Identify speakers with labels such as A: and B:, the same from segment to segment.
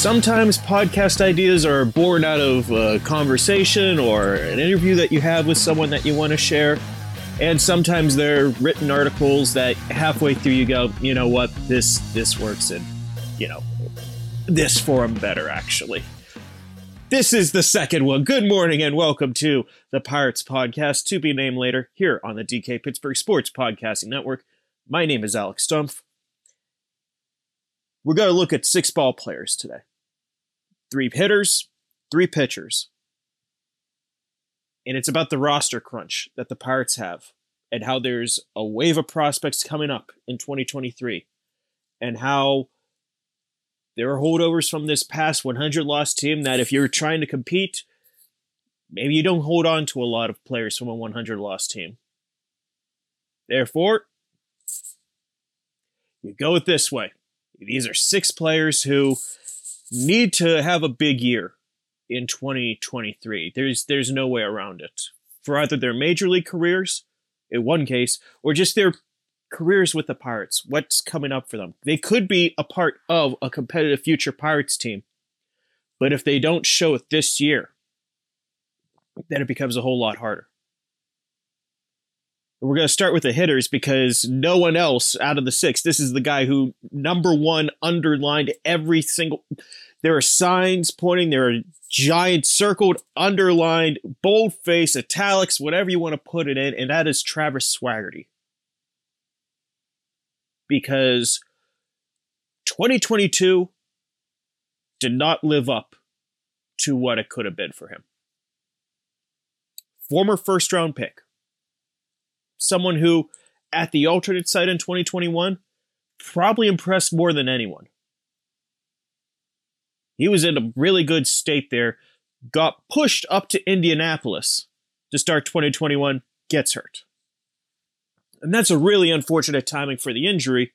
A: Sometimes podcast ideas are born out of a conversation or an interview that you have with someone that you want to share. And sometimes they're written articles that halfway through you go, you know what, this this works in, you know, this form better actually. This is the second one. Good morning and welcome to the Pirates Podcast, to be named later, here on the DK Pittsburgh Sports Podcasting Network. My name is Alex Stumpf. We're going to look at six ball players today three hitters, three pitchers. And it's about the roster crunch that the Pirates have and how there's a wave of prospects coming up in 2023 and how there are holdovers from this past 100 loss team that if you're trying to compete, maybe you don't hold on to a lot of players from a 100 loss team. Therefore, you go it this way. These are six players who need to have a big year in 2023. There's there's no way around it. For either their major league careers, in one case, or just their careers with the Pirates. What's coming up for them? They could be a part of a competitive future Pirates team. But if they don't show it this year, then it becomes a whole lot harder. We're going to start with the hitters because no one else out of the six, this is the guy who number one underlined every single. There are signs pointing, there are giant circled, underlined, boldface, italics, whatever you want to put it in, and that is Travis Swaggerty. Because 2022 did not live up to what it could have been for him. Former first round pick someone who, at the alternate site in 2021, probably impressed more than anyone. He was in a really good state there, got pushed up to Indianapolis to start 2021, gets hurt. And that's a really unfortunate timing for the injury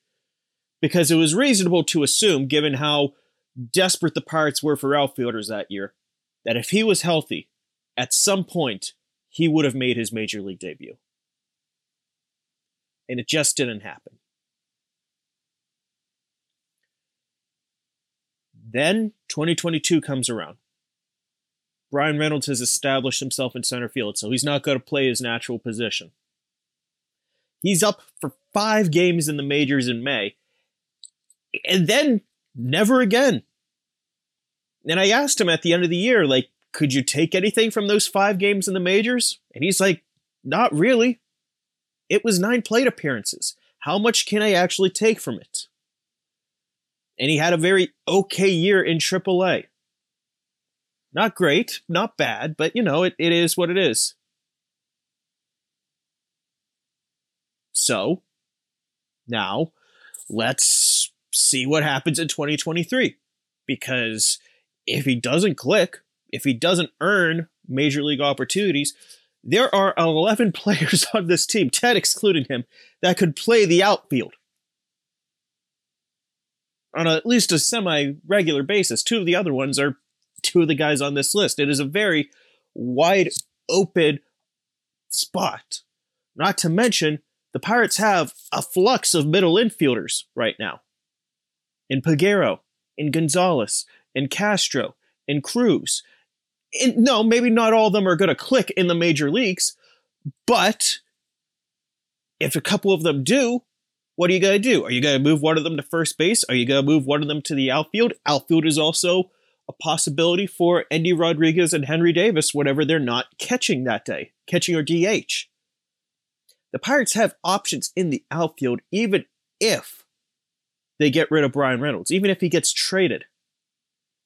A: because it was reasonable to assume, given how desperate the Pirates were for outfielders that year, that if he was healthy, at some point, he would have made his major league debut and it just didn't happen. Then 2022 comes around. Bryan Reynolds has established himself in center field, so he's not going to play his natural position. He's up for five games in the majors in May, and then never again. And I asked him at the end of the year, like, could you take anything from those five games in the majors? And he's like, not really. It was nine plate appearances. How much can I actually take from it? And he had a very okay year in AAA. Not great, not bad, but you know, it, it is what it is. So, now let's see what happens in 2023. Because if he doesn't click, if he doesn't earn major league opportunities, there are 11 players on this team, 10 excluding him, that could play the outfield on a, at least a semi regular basis. Two of the other ones are two of the guys on this list. It is a very wide open spot. Not to mention, the Pirates have a flux of middle infielders right now. In Peguero, in Gonzalez, in Castro, in Cruz no, maybe not all of them are going to click in the major leagues, but if a couple of them do, what are you going to do? Are you going to move one of them to first base? Are you going to move one of them to the outfield? Outfield is also a possibility for Endy Rodriguez and Henry Davis whenever they're not catching that day, catching or DH. The Pirates have options in the outfield even if they get rid of Bryan Reynolds, even if he gets traded.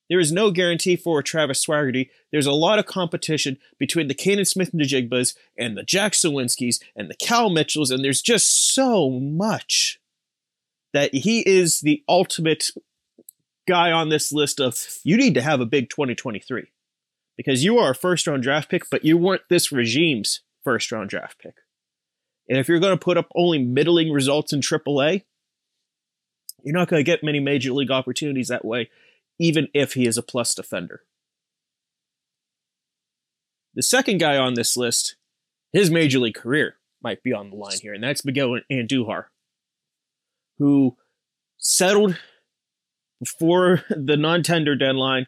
A: There is no guarantee for Travis Swaggerty. There's a lot of competition between the Canaan Smith-Njigbas and the Jack Suwinskis and the Cal Mitchells, and there's just so much that he is the ultimate guy on this list of you need to have a big 2023 because you are a first round draft pick, but you weren't this regime's first round draft pick. And if you're going to put up only middling results in AAA, you're not going to get many major league opportunities that way, even if he is a plus defender. The second guy on this list, his major league career might be on the line here, and that's Miguel Andujar, who settled before the non-tender deadline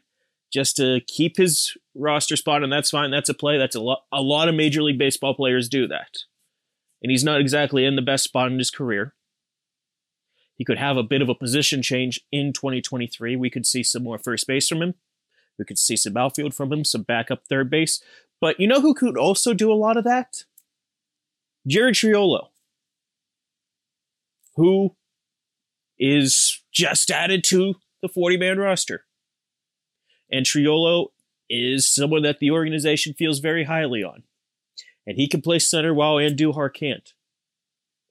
A: just to keep his roster spot, and that's fine. That's a play. That's a lot. A lot of Major League Baseball players do that, and he's not exactly in the best spot in his career. He could have a bit of a position change in 2023. We could see some more first base from him. We could see some outfield from him, some backup third base. But you know who could also do a lot of that? Jared Triolo, who is just added to the 40 man roster. And Triolo is someone that the organization feels very highly on. And he can play center while Andujar can't.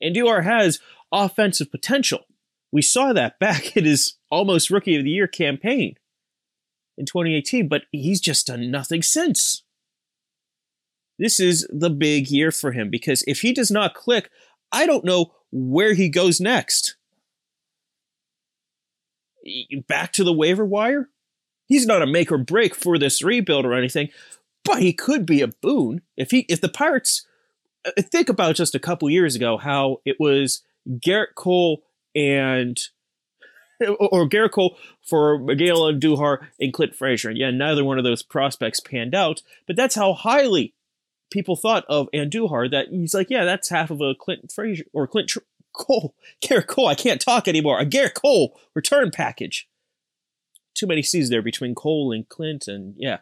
A: Andujar has offensive potential. We saw that back in his almost rookie of the year campaign in 2018, but he's just done nothing since. This is the big year for him because if he does not click, I don't know where he goes next back to the waiver wire. He's not a make or break for this rebuild or anything, but he could be a boon if he if the Pirates uh, think about just a couple years ago how it was Garrett Cole and or Gerrit Cole for Miguel Andujar and Clint Frazier. And yeah, neither one of those prospects panned out, but that's how highly people thought of Andujar that he's like, yeah, that's half of a Clint Frazier or Clint Cole, Gerrit Cole, I can't talk anymore. A Gerrit Cole return package. Too many C's there between Cole and Clint, and yeah.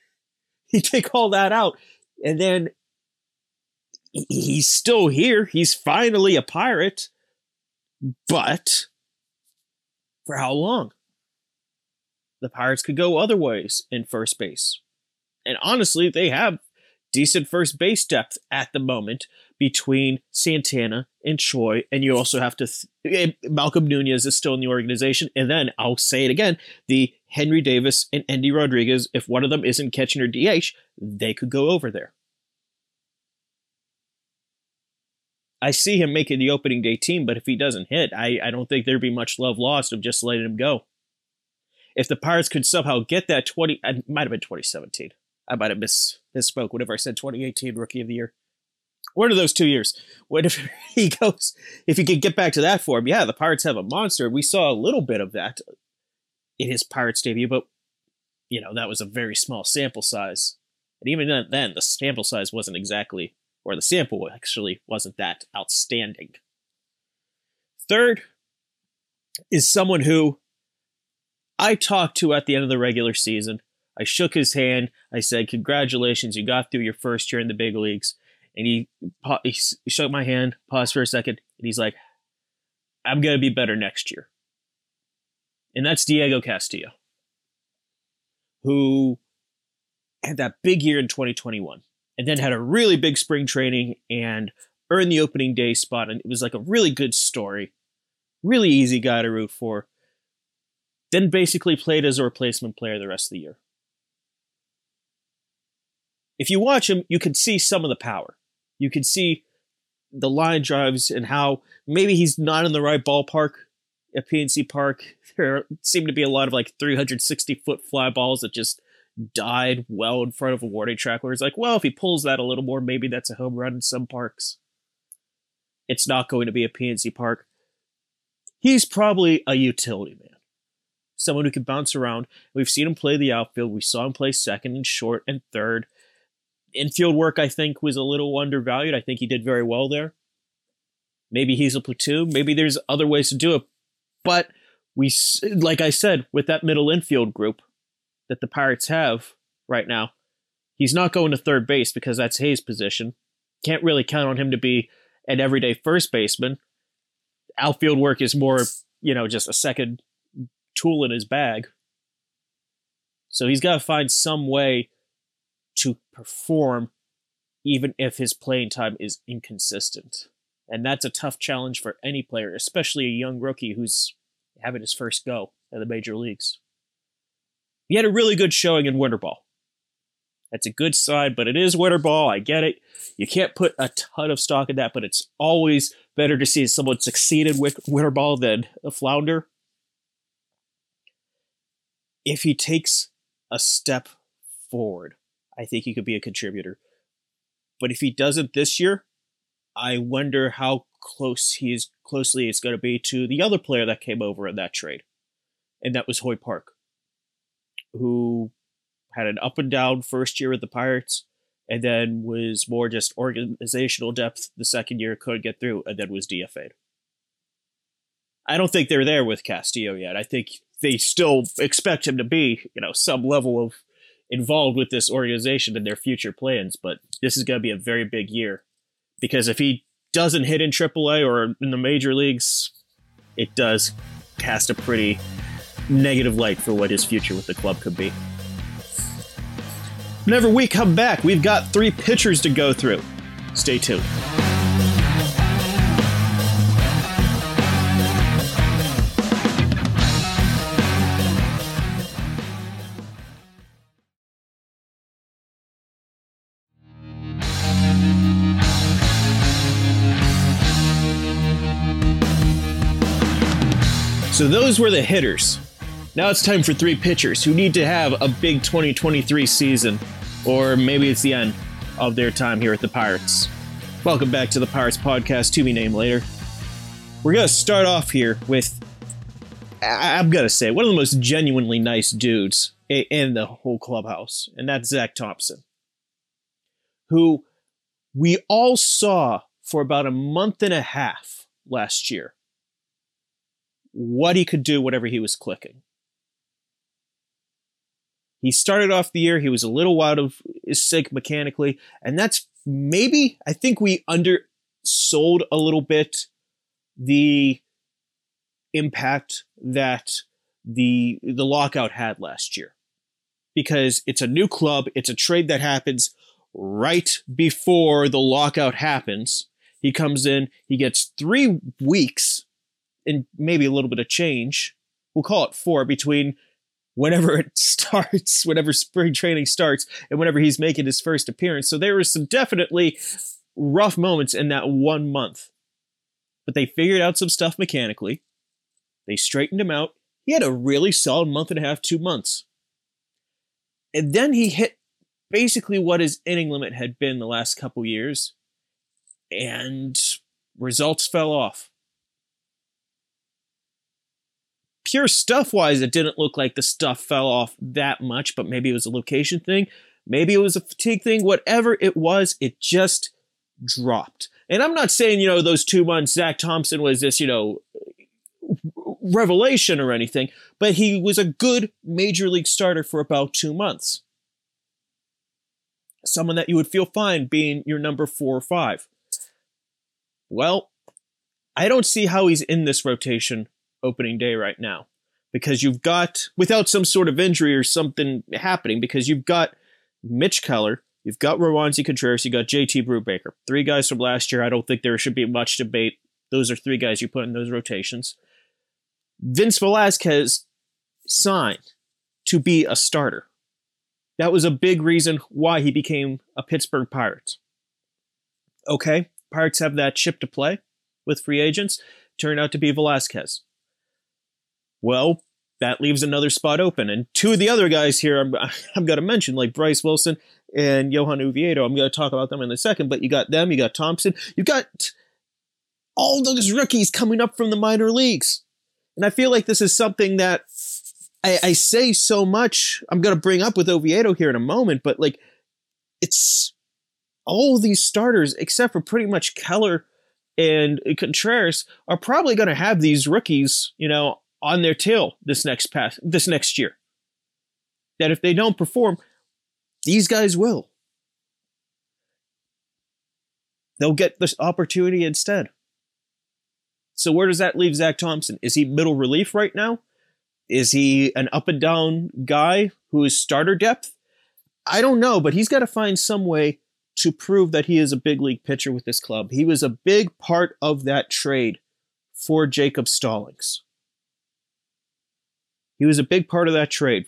A: you take all that out, and then he's still here. He's finally a pirate, but for how long? The Pirates could go other ways in first base. And honestly, they have decent first base depth at the moment between Santana and Choi, and you also have to. Th- eh, Malcom Nunez is still in the organization, and then I'll say it again: the Henry Davis and Endy Rodriguez. If one of them isn't catching or DH, they could go over there. I see him making the opening day team, but if he doesn't hit, I, I don't think there'd be much love lost of just letting him go. If the Pirates could somehow get that 20, it might have been 2017. I might have miss, misspoke whenever I said 2018 Rookie of the Year one of those two years. What if he goes? If he could get back to that form, yeah, the Pirates have a monster. We saw a little bit of that in his Pirates debut, but you know that was a very small sample size, and even then, the sample size wasn't exactly, or the sample actually wasn't that outstanding. Third is someone who I talked to at the end of the regular season. I shook his hand. I said, "Congratulations, you got through your first year in the big leagues." and he he shook my hand, paused for a second, and he's like, "I'm gonna be better next year." And that's Diego Castillo, who had that big year in 2021, and then had a really big spring training and earned the opening day spot, and it was like a really good story, really easy guy to root for. Then basically played as a replacement player the rest of the year. If you watch him, you can see some of the power you can see the line drives and how maybe he's not in the right ballpark at PNC Park. There seem to be a lot of like 360 foot fly balls that just died well in front of a warning track where it's like, well, if he pulls that a little more, maybe that's a home run in some parks. It's not going to be a PNC Park. He's probably a utility man. Someone who can bounce around. We've seen him play the outfield. We saw him play second and short and third infield work, I think, was a little undervalued. I think he did very well there. Maybe he's a platoon. Maybe there's other ways to do it. But we, like I said, with that middle infield group that the Pirates have right now, he's not going to third base because that's Hayes' position. Can't really count on him to be an everyday first baseman. Outfield work is more, you know, just a second tool in his bag. So he's got to find some way to perform even if his playing time is inconsistent. And that's a tough challenge for any player, especially a young rookie who's having his first go at the major leagues. He had a really good showing in winter ball. That's a good sign, but it is winter ball. I get it. You can't put a ton of stock in that, but it's always better to see someone succeed in winter ball than a flounder. If he takes a step forward, I think he could be a contributor. But if he doesn't this year, I wonder how close he he's closely it's going to be to the other player that came over in that trade, and that was Hoy Park, who had an up and down first year with the Pirates, and then was more just organizational depth the second year, couldn't get through, and then was DFA'd. I don't think they're there with Castillo yet. I think they still expect him to be, you know, some level of involved with this organization and their future plans, but this is going to be a very big year because if he doesn't hit in AAA or in the major leagues, it does cast a pretty negative light for what his future with the club could be. Whenever we come back, we've got three pitchers to go through. Stay tuned. So those were the hitters. Now it's time for three pitchers who need to have a big 2023 season, or maybe it's the end of their time here at the Pirates. Welcome back to the Pirates Podcast, to be named later. We're going to start off here with, I'm going to say, one of the most genuinely nice dudes in the whole clubhouse, and that's Zach Thompson, who we all saw for about a month and a half last year what he could do, whatever he was clicking. He started off the year, he was a little out of his sync mechanically, and that's maybe, I think we undersold a little bit the impact that the the lockout had last year. Because it's a new club, it's a trade that happens right before the lockout happens. He comes in, he gets three weeks and maybe a little bit of change. We'll call it four between whenever it starts, whenever spring training starts, and whenever he's making his first appearance. So there were some definitely rough moments in that one month. But they figured out some stuff mechanically. They straightened him out. He had a really solid month and a half, two months. And then he hit basically what his inning limit had been the last couple years, and results fell off. Pure stuff wise, it didn't look like the stuff fell off that much, but maybe it was a location thing. Maybe it was a fatigue thing. Whatever it was, it just dropped. And I'm not saying, you know, those two months, Zach Thompson was this, you know, revelation or anything, but he was a good major league starter for about two months. Someone that you would feel fine being your number four or five. Well, I don't see how he's in this rotation opening day right now because you've got without some sort of injury or something happening because you've got Mitch Keller, you've got Roansy Contreras, you got JT Brubaker, three guys from last year. I don't think there should be much debate. Those are three guys you put in those rotations. Vince Velasquez signed to be a starter. That was a big reason why he became a Pittsburgh Pirate. Okay, Pirates have that chip to play with free agents. Turned out to be Velasquez. Well, that leaves another spot open. And two of the other guys here I'm, I'm going to mention, like Bryce Wilson and Johan Oviedo. I'm going to talk about them in a second, but you got them, you got Thompson, you got all those rookies coming up from the minor leagues. And I feel like this is something that I, I say so much. I'm going to bring up with Oviedo here in a moment, but like it's all these starters, except for pretty much Keller and Contreras, are probably going to have these rookies, you know, on their tail this next pass this next year. That if they don't perform, these guys will. They'll get this opportunity instead. So where does that leave Zach Thompson? Is he middle relief right now? Is he an up and down guy who is starter depth? I don't know, but he's got to find some way to prove that he is a big league pitcher with this club. He was a big part of that trade for Jacob Stallings. He was a big part of that trade.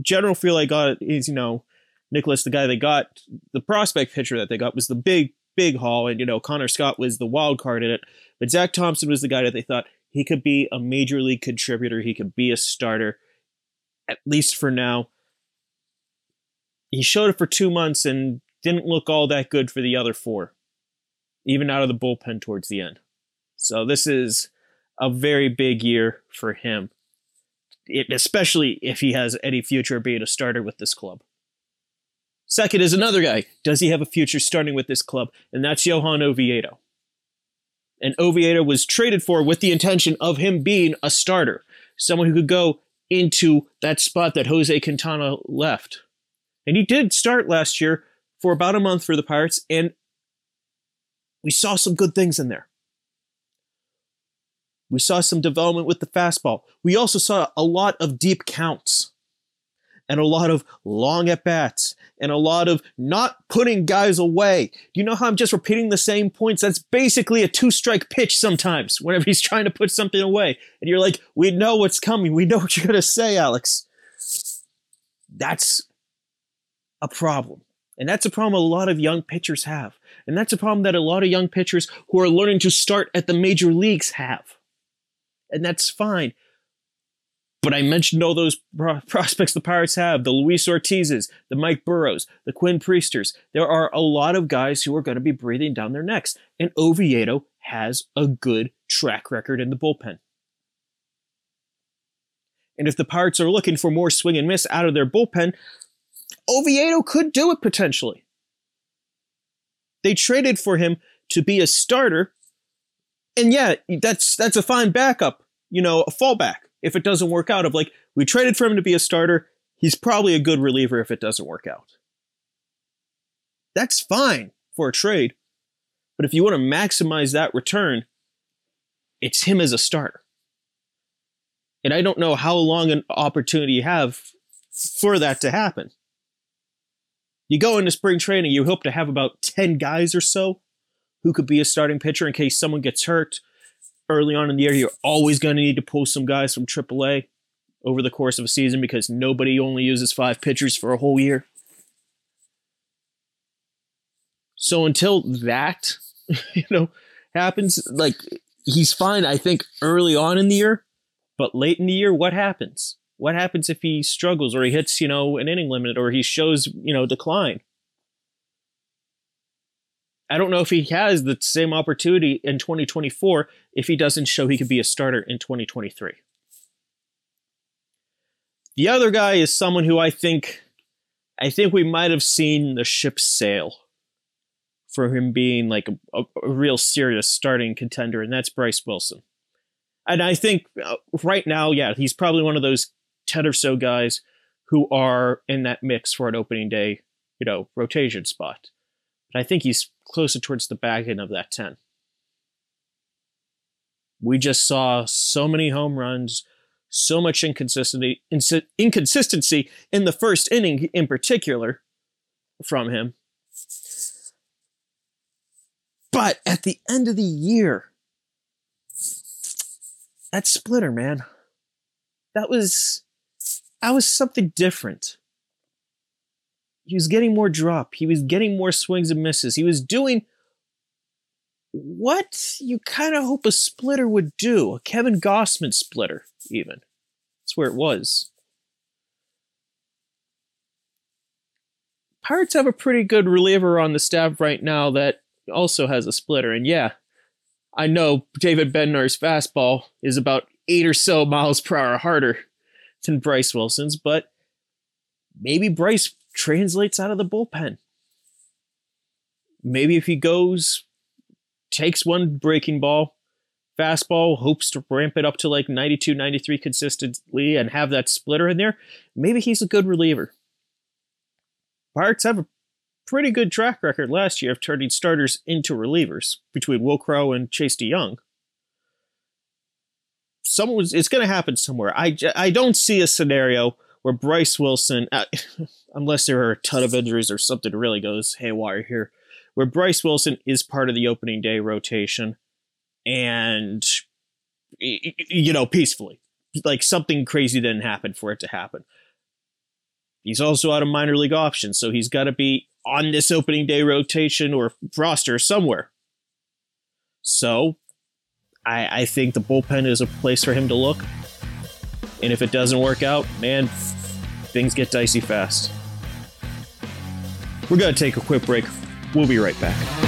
A: General feel I got is, you know, Nicolas, the guy they got, the prospect pitcher that they got was the big, big haul, and you know, Connor Scott was the wild card in it. But Zach Thompson was the guy that they thought he could be a major league contributor, he could be a starter, at least for now. He showed it for two months and didn't look all that good for the other four, even out of the bullpen towards the end. So this is a very big year for him, especially if he has any future being a starter with this club. Second is another guy. Does he have a future starting with this club? And that's Johan Oviedo. And Oviedo was traded for with the intention of him being a starter, someone who could go into that spot that Jose Quintana left. And he did start last year for about a month for the Pirates, and we saw some good things in there. We saw some development with the fastball. We also saw a lot of deep counts and a lot of long at bats and a lot of not putting guys away. You know how I'm just repeating the same points? That's basically a two strike pitch sometimes whenever he's trying to put something away. And you're like, we know what's coming. We know what you're going to say, Alex. That's a problem. And that's a problem a lot of young pitchers have. And that's a problem that a lot of young pitchers who are learning to start at the major leagues have. And that's fine. But I mentioned all those prospects the Pirates have the Luis Ortizes, the Mike Burrows, the Quinn Priesters. There are a lot of guys who are going to be breathing down their necks. And Oviedo has a good track record in the bullpen. And if the Pirates are looking for more swing and miss out of their bullpen, Oviedo could do it potentially. They traded for him to be a starter. And yeah, that's that's a fine backup, you know, a fallback if it doesn't work out of like we traded for him to be a starter. He's probably a good reliever if it doesn't work out. That's fine for a trade but if you want to maximize that return it's him as a starter. And i don't know how long an opportunity you have for that to happen. You go into spring training you hope to have about 10 guys or so who could be a starting pitcher in case someone gets hurt early on in the year, you're always going to need to pull some guys from AAA over the course of a season because nobody only uses five pitchers for a whole year. So until that, you know, happens, like he's fine, I think, early on in the year, but late in the year, what happens? What happens if he struggles or he hits, you know, an inning limit or he shows, you know, decline? I don't know if he has the same opportunity in 2024 if he doesn't show he could be a starter in 2023. The other guy is someone who I think I think we might have seen the ship sail for him being like a, a, real serious starting contender, and that's Bryce Wilson. And I think uh, right now, yeah, he's probably one of those 10 or so guys who are in that mix for an opening day, you know, rotation spot. But I think he's closer towards the back end of that 10. We just saw so many home runs, so much inconsistency, inconsistency in the first inning in particular from him. But at the end of the year, that splitter, man, that was that was something different he was getting more drop. He was getting more swings and misses. He was doing what you kind of hope a splitter would do. A Kevin Gausman splitter, even. That's where it was. Pirates have a pretty good reliever on the staff right now that also has a splitter. And yeah, I know David Bednar's fastball is about eight or so miles per hour harder than Bryce Wilson's, but maybe Bryce translates out of the bullpen. Maybe if he goes, takes one breaking ball, fastball, hopes to ramp it up to like 92, 93 consistently and have that splitter in there, maybe he's a good reliever. Pirates have a pretty good track record last year of turning starters into relievers between Wil Crowe and Chase De Jong. Someone it's going to happen somewhere. I, I don't see a scenario where Bryce Wilson, uh, unless there are a ton of injuries or something really goes haywire here, where Bryce Wilson is part of the opening day rotation and, you know, peacefully. Like something crazy didn't happen for it to happen. He's also out of minor league options, so he's got to be on this opening day rotation or roster somewhere. So, I, I think the bullpen is a place for him to look. And if it doesn't work out, man, things get dicey fast. We're going to take a quick break. We'll be right back.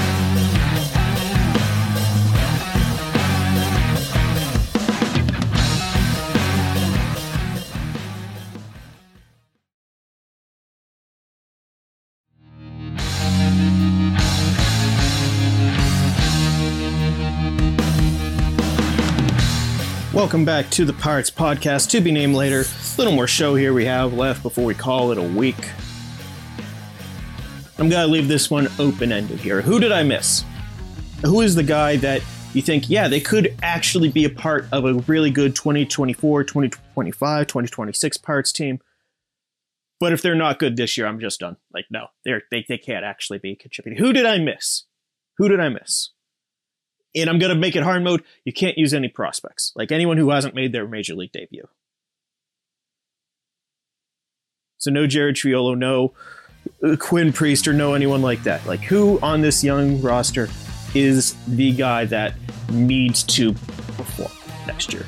A: Welcome back to the Pirates Podcast, to be named later. A little more show here we have left before we call it a week. I'm going to leave this one open ended here. Who did I miss? Who is the guy that you think, yeah, they could actually be a part of a really good 2024, 2025, 2026 Pirates team? But if they're not good this year, I'm just done. Like, no, they're, they, they can't actually be contributing. Who did I miss? Who did I miss? And I'm going to make it hard mode. You can't use any prospects, like anyone who hasn't made their major league debut. So no Jared Triolo, no uh, Quinn Priest, or no anyone like that. Like who on this young roster is the guy that needs to perform next year?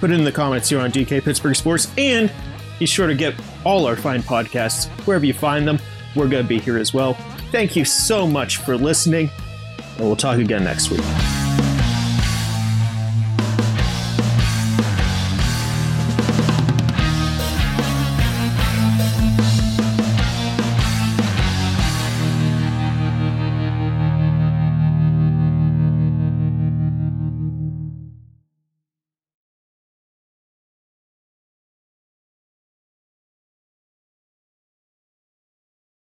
A: Put it in the comments here on DK Pittsburgh Sports, and be sure to get all our fine podcasts wherever you find them. We're going to be here as well. Thank you so much for listening and we'll talk again next week.